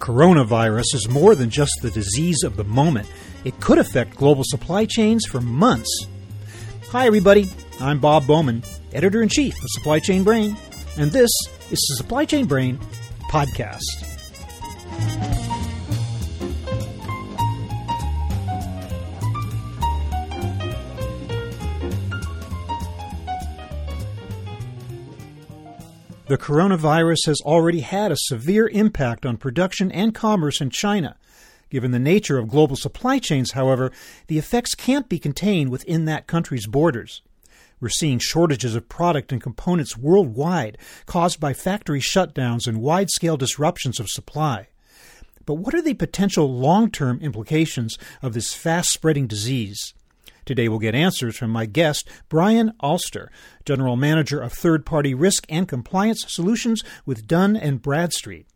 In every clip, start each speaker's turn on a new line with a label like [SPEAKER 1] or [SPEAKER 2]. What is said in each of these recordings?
[SPEAKER 1] coronavirus is more than just the disease of the moment. It could affect global supply chains for months. Hi, everybody. I'm Bob Bowman, editor in chief of Supply Chain Brain, and this is the Supply Chain Brain podcast. The coronavirus has already had a severe impact on production and commerce in China. Given the nature of global supply chains, however, the effects can't be contained within that country's borders. We're seeing shortages of product and components worldwide caused by factory shutdowns and wide scale disruptions of supply. But what are the potential long term implications of this fast spreading disease? Today we'll get answers from my guest, Brian Alster, General Manager of Third Party Risk and Compliance Solutions with Dun and Bradstreet.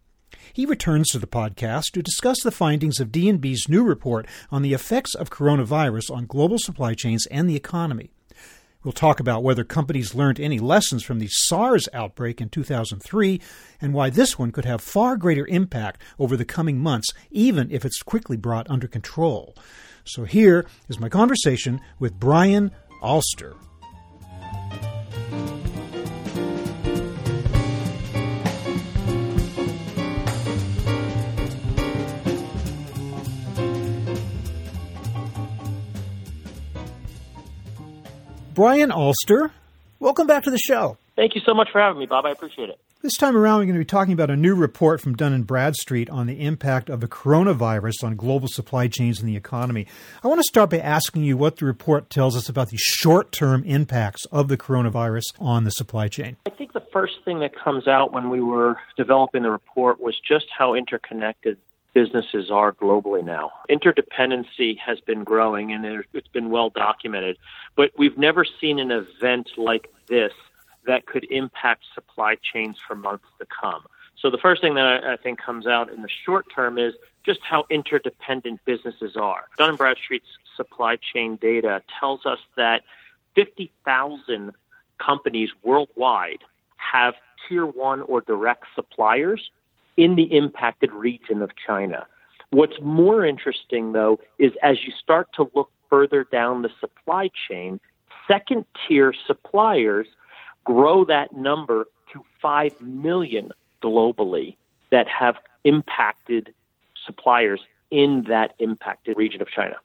[SPEAKER 1] He returns to the podcast to discuss the findings of D&B's new report on the effects of coronavirus on global supply chains and the economy. We'll talk about whether companies learned any lessons from the SARS outbreak in 2003 and why this one could have far greater impact over the coming months, even if it's quickly brought under control. So here is my conversation with Brian Alster. Brian Alster, welcome back to the show.
[SPEAKER 2] Thank you so much for having me, Bob. I appreciate it.
[SPEAKER 1] This time around, we're going to be talking about a new report from Dun and Bradstreet on the impact of the coronavirus on global supply chains and the economy. I want to start by asking you what the report tells us about the short term impacts of the coronavirus on the supply chain.
[SPEAKER 2] I think the first thing that comes out when we were developing the report was just how interconnected businesses are globally now. Interdependency has been growing and it's been well documented, but we've never seen an event like this that could impact supply chains for months to come. So the first thing that I, think comes out in the short term is just how interdependent businesses are. Dun & Bradstreet's supply chain data tells us that 50,000 companies worldwide have tier one or direct suppliers in the impacted region of China. What's more interesting, though, is as you start to look further down the supply chain, second tier suppliers grow that number to 5 million globally that have impacted suppliers in that impacted region of China.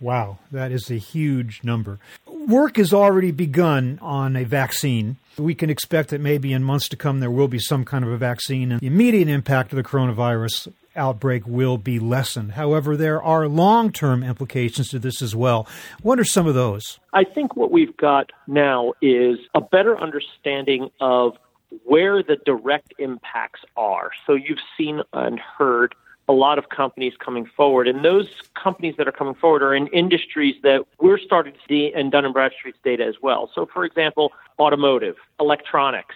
[SPEAKER 1] Wow, that is a huge number. Work has already begun on a vaccine. We can expect that maybe in months to come there will be some kind of a vaccine, and the immediate impact of the coronavirus outbreak will be lessened. However, there are long term implications to this as well. What are some of those?
[SPEAKER 2] I think what we've got now is a better understanding of where the direct impacts are. So you've seen and heard a lot of companies coming forward, and those companies that are coming forward are in industries that we're starting to see in Dun and Bradstreet's data as well. So, for example, automotive, electronics.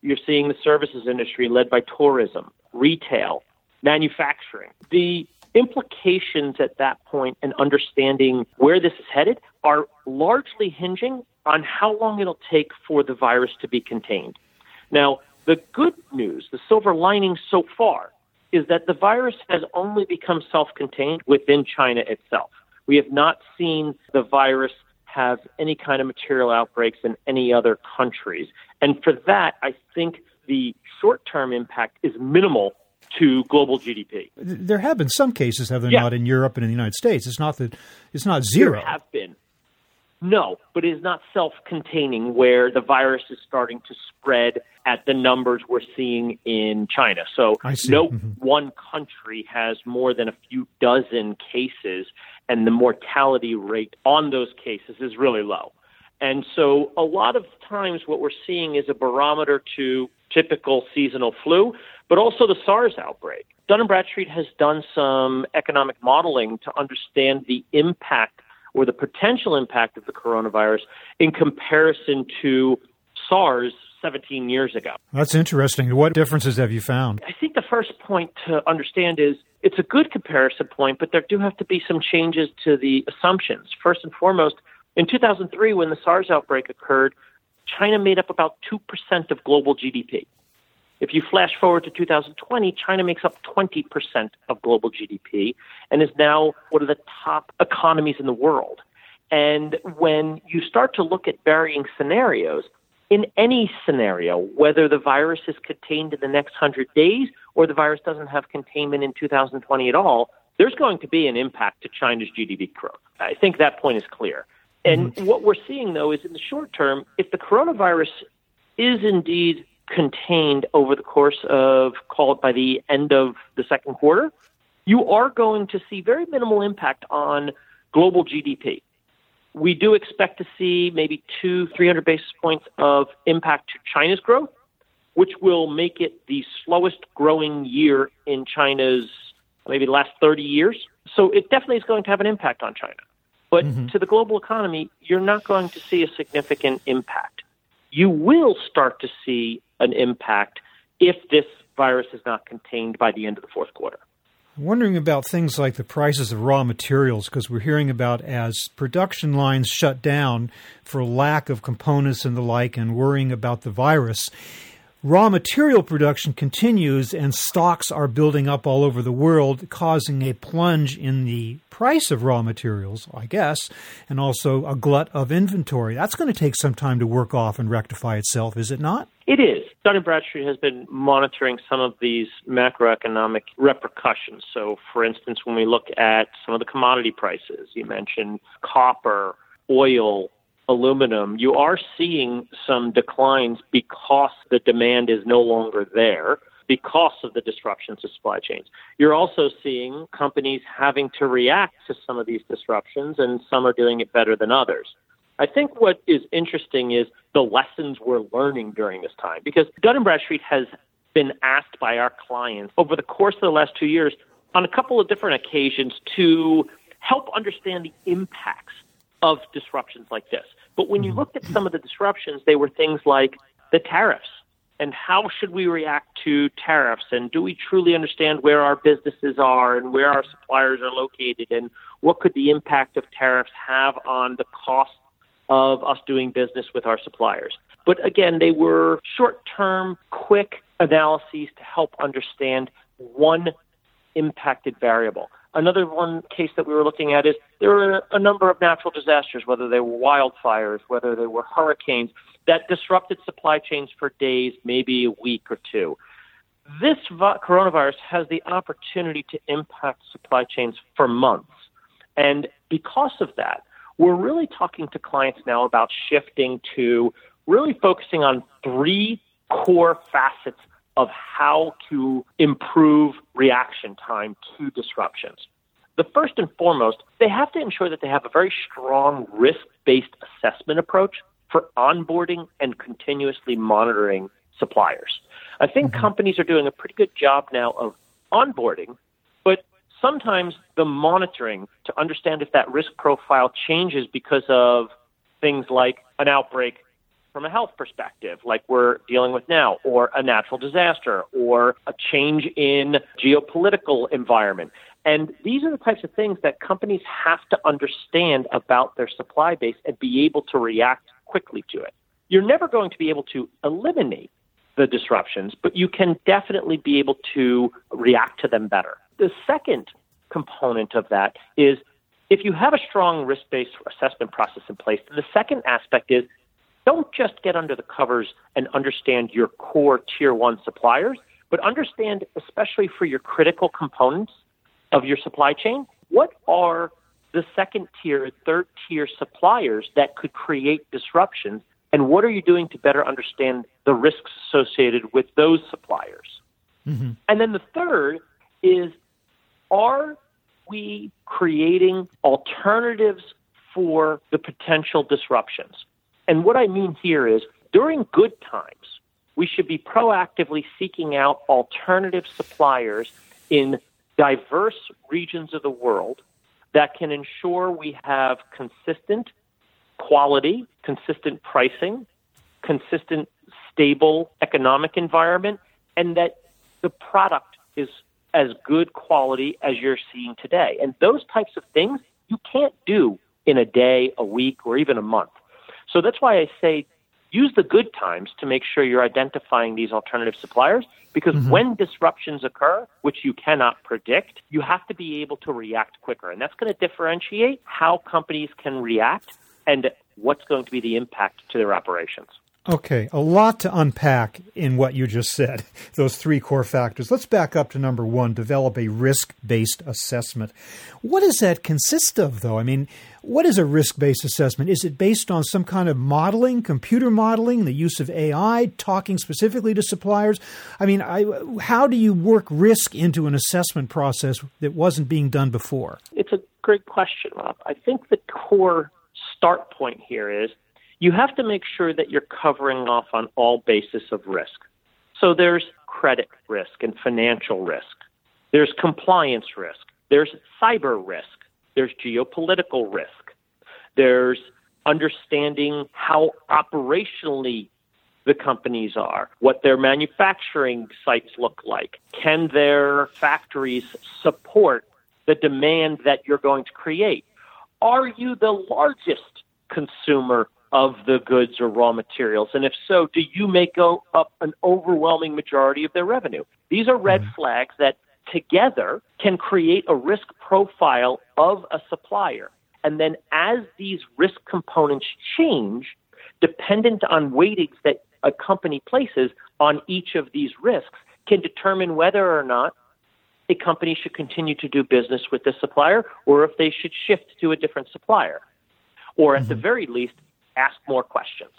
[SPEAKER 2] You're seeing the services industry led by tourism, retail, manufacturing. The implications at that point and understanding where this is headed are largely hinging on how long it'll take for the virus to be contained. Now, the good news, the silver lining so far, is that the virus has only become self contained within China itself. We have not seen the virus have any kind of material outbreaks in any other countries. And for that, I think the short term impact is minimal to global GDP.
[SPEAKER 1] There have been some cases, have there
[SPEAKER 2] yeah.
[SPEAKER 1] not, in Europe and in the United States? It's not that it's not zero.
[SPEAKER 2] There have been. No, but it is not self containing where the virus is starting to spread at the numbers we're seeing in China. So no
[SPEAKER 1] mm-hmm.
[SPEAKER 2] one country has more than a few dozen cases, and the mortality rate on those cases is really low. And so a lot of times what we're seeing is a barometer to typical seasonal flu, but also the SARS outbreak. Dun & Bradstreet has done some economic modeling to understand the impact or the potential impact of the coronavirus in comparison to SARS 17 years ago.
[SPEAKER 1] That's interesting. What differences have you found?
[SPEAKER 2] I think the first point to understand is it's a good comparison point, but there do have to be some changes to the assumptions. First and foremost, in 2003, when the SARS outbreak occurred, China made up about 2% of global GDP. If you flash forward to 2020, China makes up 20% of global GDP and is now one of the top economies in the world. And when you start to look at varying scenarios, in any scenario, whether the virus is contained in the next 100 days or the virus doesn't have containment in 2020 at all, there's going to be an impact to China's GDP growth. I think that point is clear. And mm-hmm. what we're seeing, though, is in the short term, if the coronavirus is indeed contained over the course of, call it by the end of the second quarter, you are going to see very minimal impact on global GDP. We do expect to see maybe two, 300 basis points of impact to China's growth, which will make it the slowest growing year in China's maybe the last 30 years. So it definitely is going to have an impact on China. But mm-hmm. to the global economy, you're not going to see a significant impact. You will start to see an impact if this virus is not contained by the end of the fourth quarter.
[SPEAKER 1] Wondering about things like the prices of raw materials because we're hearing about as production lines shut down for lack of components and the like, and worrying about the virus raw material production continues and stocks are building up all over the world, causing a plunge in the price of raw materials, I guess, and also a glut of inventory. That's going to take some time to work off and rectify itself, is it not?
[SPEAKER 2] It is. Dun & Bradstreet has been monitoring some of these macroeconomic repercussions. So, for instance, when we look at some of the commodity prices, you mentioned copper, oil, aluminum, you are seeing some declines because the demand is no longer there because of the disruptions to supply chains. You're also seeing companies having to react to some of these disruptions, and some are doing it better than others. I think what is interesting is the lessons we're learning during this time because Dun & Bradstreet has been asked by our clients over the course of the last two years on a couple of different occasions to help understand the impacts of disruptions like this. But when you mm-hmm. looked at some of the disruptions, they were things like the tariffs and how should we react to tariffs and do we truly understand where our businesses are and where our suppliers are located and what could the impact of tariffs have on the cost of us doing business with our suppliers. But again, they were short term, quick analyses to help understand one impacted variable. Another one case that we were looking at is there were a number of natural disasters, whether they were wildfires, whether they were hurricanes, that disrupted supply chains for days, maybe a week or two. This coronavirus has the opportunity to impact supply chains for months. And because of that, we're really talking to clients now about shifting to really focusing on three core facets of how to improve reaction time to disruptions. The first and foremost, they have to ensure that they have a very strong risk based assessment approach for onboarding and continuously monitoring suppliers. I think mm-hmm. companies are doing a pretty good job now of onboarding, but sometimes the monitoring to understand if that risk profile changes because of things like an outbreak from a health perspective, like we're dealing with now, or a natural disaster, or a change in geopolitical environment. And these are the types of things that companies have to understand about their supply base and be able to react quickly to it. You're never going to be able to eliminate the disruptions, but you can definitely be able to react to them better. The second component of that is if you have a strong risk based assessment process in place, the second aspect is don't just get under the covers and understand your core tier one suppliers, but understand, especially for your critical components of your supply chain, what are the second tier, third tier suppliers that could create disruptions, and what are you doing to better understand the risks associated with those suppliers? Mm-hmm. And then the third is are we creating alternatives for the potential disruptions? And what I mean here is during good times, we should be proactively seeking out alternative suppliers in diverse regions of the world that can ensure we have consistent quality, consistent pricing, consistent, stable economic environment, and that the product is as good quality as you're seeing today. And those types of things you can't do in a day, a week, or even a month. So that's why I say use the good times to make sure you're identifying these alternative suppliers because mm-hmm. when disruptions occur, which you cannot predict, you have to be able to react quicker. And that's going to differentiate how companies can react and what's going to be the impact to their operations.
[SPEAKER 1] Okay, a lot to unpack in what you just said, those three core factors. Let's back up to number one develop a risk based assessment. What does that consist of, though? I mean, what is a risk based assessment? Is it based on some kind of modeling, computer modeling, the use of AI, talking specifically to suppliers? I mean, I, how do you work risk into an assessment process that wasn't being done before?
[SPEAKER 2] It's a great question, Rob. I think the core start point here is you have to make sure that you're covering off on all basis of risk. So there's credit risk and financial risk. There's compliance risk. There's cyber risk. There's geopolitical risk. There's understanding how operationally the companies are, what their manufacturing sites look like. Can their factories support the demand that you're going to create? Are you the largest consumer of the goods or raw materials? And if so, do you make up an overwhelming majority of their revenue? These are red mm-hmm. flags that together can create a risk profile of a supplier. And then as these risk components change, dependent on weightings that a company places on each of these risks, can determine whether or not a company should continue to do business with the supplier or if they should shift to a different supplier. Or at mm-hmm. the very least, ask more questions.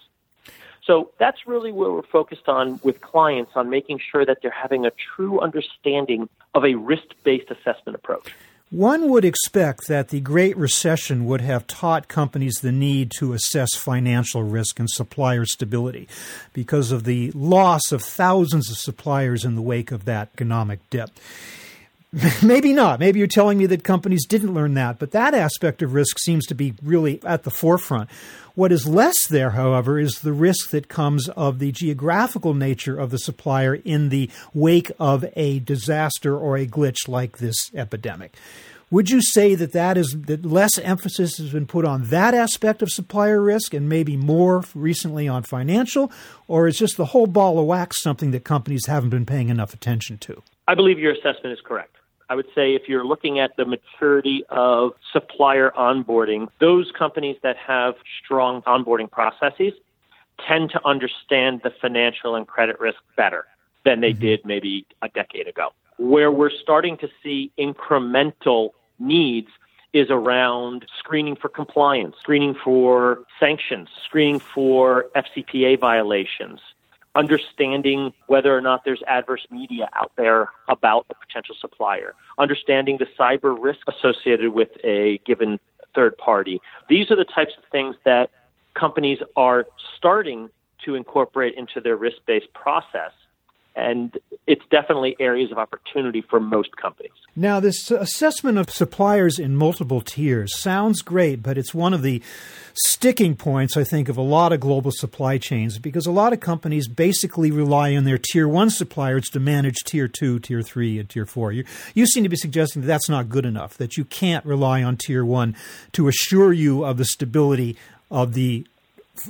[SPEAKER 2] So that's really where we're focused on with clients on making sure that they're having a true understanding of a risk based assessment approach.
[SPEAKER 1] One would expect that the Great Recession would have taught companies the need to assess financial risk and supplier stability because of the loss of thousands of suppliers in the wake of that economic dip. Maybe not. Maybe you're telling me that companies didn't learn that, but that aspect of risk seems to be really at the forefront. What is less there, however, is the risk that comes of the geographical nature of the supplier in the wake of a disaster or a glitch like this epidemic. Would you say that that is that less emphasis has been put on that aspect of supplier risk and maybe more recently on financial, or is just the whole ball of wax something that companies haven't been paying enough attention to?
[SPEAKER 2] I believe your assessment is correct. I would say if you're looking at the maturity of supplier onboarding, those companies that have strong onboarding processes tend to understand the financial and credit risk better than they mm-hmm. did maybe a decade ago. Where we're starting to see incremental needs is around screening for compliance, screening for sanctions, screening for FCPA violations, understanding whether or not there's adverse media out there about a potential supplier, understanding the cyber risk associated with a given third party. These are the types of things that companies are starting to incorporate into their risk based process and it's definitely areas of opportunity for most companies.
[SPEAKER 1] Now, this assessment of suppliers in multiple tiers sounds great, but it's one of the sticking points, I think, of a lot of global supply chains because a lot of companies basically rely on their tier one suppliers to manage tier two, tier three, and tier four. You, you seem to be suggesting that that's not good enough, that you can't rely on tier one to assure you of the stability of the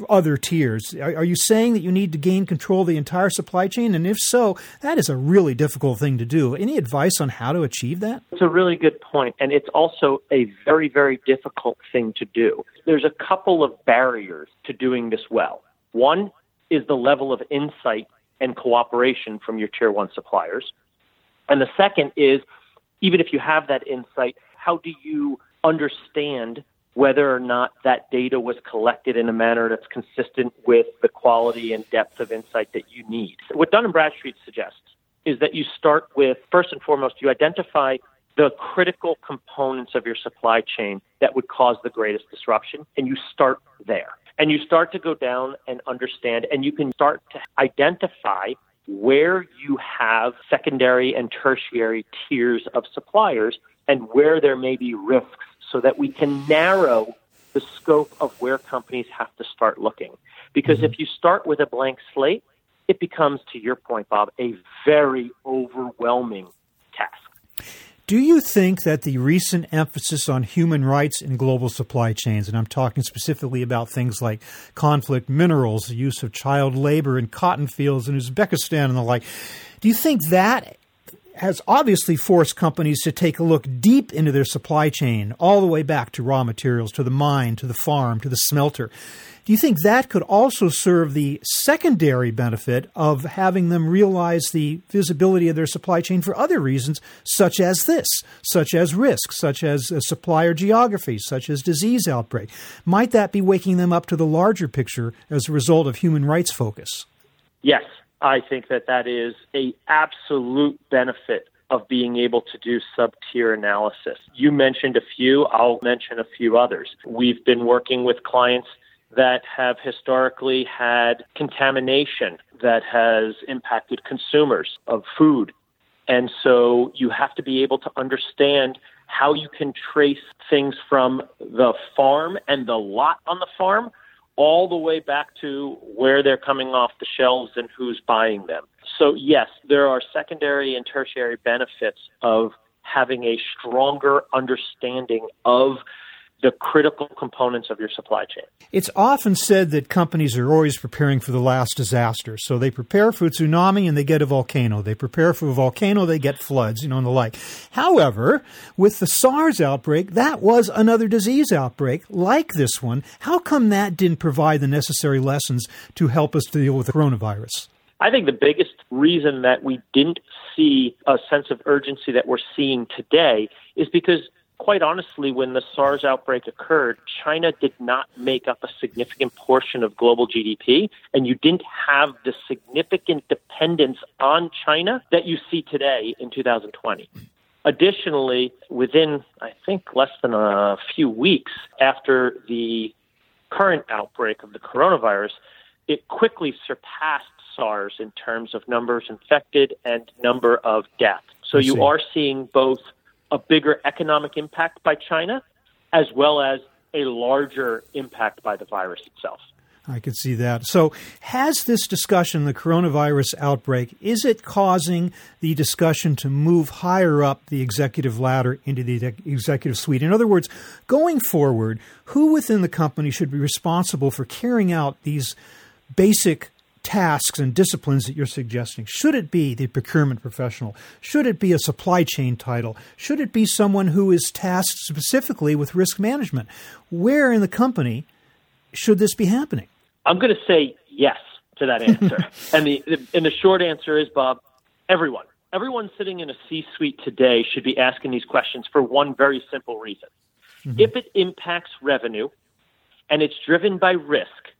[SPEAKER 1] other tiers. Are, are, you saying that you need to gain control of the entire supply chain? And if so, that is a really difficult thing to do. Any advice on how to achieve that?
[SPEAKER 2] It's a really good point, and it's also a very, very difficult thing to do. There's a couple of barriers to doing this well. One is the level of insight and cooperation from your tier one suppliers. And the second is, even if you have that insight, how do you understand whether or not that data was collected in a manner that's consistent with the quality and depth of insight that you need. What Dun and Bradstreet suggests is that you start with first and foremost you identify the critical components of your supply chain that would cause the greatest disruption and you start there. And you start to go down and understand and you can start to identify where you have secondary and tertiary tiers of suppliers and where there may be risks so that we can narrow the scope of where companies have to start looking. Because mm-hmm. if you start with a blank slate, it becomes, to your point, Bob, a very overwhelming task.
[SPEAKER 1] Do you think that the recent emphasis on human rights in global supply chains, and I'm talking specifically about things like conflict minerals, the use of child labor in cotton fields in Uzbekistan and the like, do you think that has obviously forced companies to take a look deep into their supply chain, all the way back to raw materials, to the mine, to the farm, to the smelter. Do you think that could also serve the secondary benefit of having them realize the visibility of their supply chain for other reasons, such as this, such as risk, such as supplier geography, such as disease outbreak? Might that be waking them up to the larger picture as a result of human rights focus?
[SPEAKER 2] Yes, I think that that is a absolute benefit of being able to do sub tier analysis. You mentioned a few, I'll mention a few others. We've been working with clients that have historically had contamination that has impacted consumers of food. And so you have to be able to understand how you can trace things from the farm and the lot on the farm all the way back to where they're coming off the shelves and who's buying them. So, yes, there are secondary and tertiary benefits of having a stronger understanding of the critical components of your supply chain.
[SPEAKER 1] It's often said that companies are always preparing for the last disaster. So they prepare for a tsunami and they get a volcano. They prepare for a volcano, they get floods, you know, and the like. However, with the SARS outbreak, that was another disease outbreak like this one. How come that didn't provide the necessary lessons to help us deal with the coronavirus?
[SPEAKER 2] I think the biggest reason that we didn't see a sense of urgency that we're seeing today is because quite honestly, when the SARS outbreak occurred, China did not make up a significant portion of global GDP, and you didn't have the significant dependence on China that you see today in 2020. Additionally, within, I think, less than a few weeks after the current outbreak of the coronavirus, it quickly surpassed SARS in terms of numbers infected and number of deaths. So you are seeing both a bigger economic impact by China, as well as a larger impact by the virus itself.
[SPEAKER 1] I could see that. So, has this discussion, the coronavirus outbreak, is it causing the discussion to move higher up the executive ladder into the executive suite? In other words, going forward, who within the company should be responsible for carrying out these basic tasks and disciplines that you're suggesting? Should it be the procurement professional? Should it be a supply chain title? Should it be someone who is tasked specifically with risk management? Where in the company should this be happening?
[SPEAKER 2] I'm going to say yes to that answer. and the, the and the short answer is Bob, everyone. Everyone sitting in a C-suite today should be asking these questions for one very simple reason. Mm-hmm. If it impacts revenue and it's driven by risk,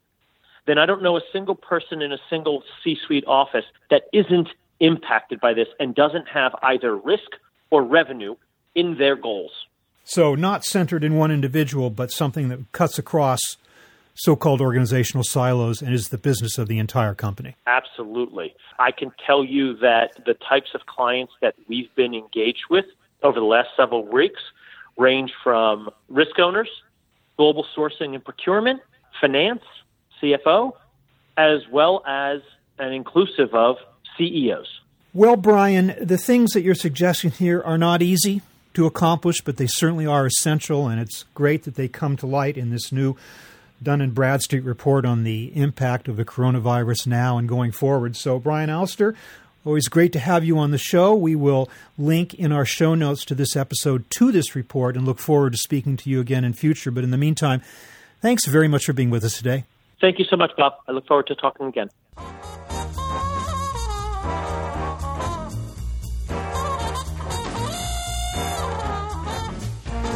[SPEAKER 2] then I don't know a single person in a single C suite office that isn't impacted by this and doesn't have either risk or revenue in their goals.
[SPEAKER 1] So, not centered in one individual, but something that cuts across so called organizational silos and is the business of the entire company.
[SPEAKER 2] Absolutely. I can tell you that the types of clients that we've been engaged with over the last several weeks range from risk owners, global sourcing and procurement, finance, CFO, as well as and inclusive of CEOs.
[SPEAKER 1] Well, Brian, the things that you're suggesting here are not easy to accomplish, but they certainly are essential, and it's great that they come to light in this new Dun and Bradstreet report on the impact of the coronavirus now and going forward. So, Brian Alster, always great to have you on the show. We will link in our show notes to this episode to this report and look forward to speaking to you again in future. But in the meantime, thanks very much for being with us today.
[SPEAKER 2] Thank you so much, Bob. I look forward to talking again.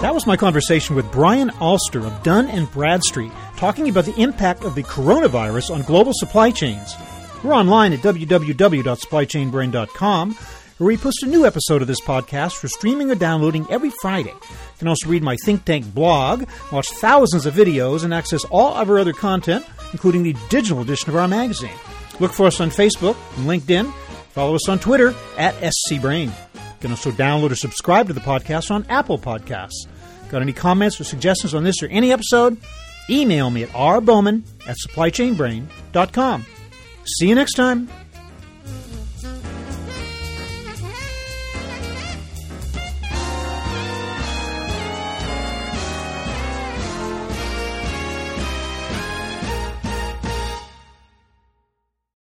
[SPEAKER 1] That was my conversation with Brian Alster of Dun and Bradstreet, talking about the impact of the coronavirus on global supply chains. We're online at www.supplychainbrain.com where we post a new episode of this podcast for streaming or downloading every Friday. You can also read my think tank blog, watch thousands of videos, and access all of our other content, including the digital edition of our magazine. Look for us on Facebook and LinkedIn. Follow us on Twitter at SCBrain. You can also download or subscribe to the podcast on Apple Podcasts. Got any comments or suggestions on this or any episode? Email me at rbowman at supplychainbrain.com. See you next time.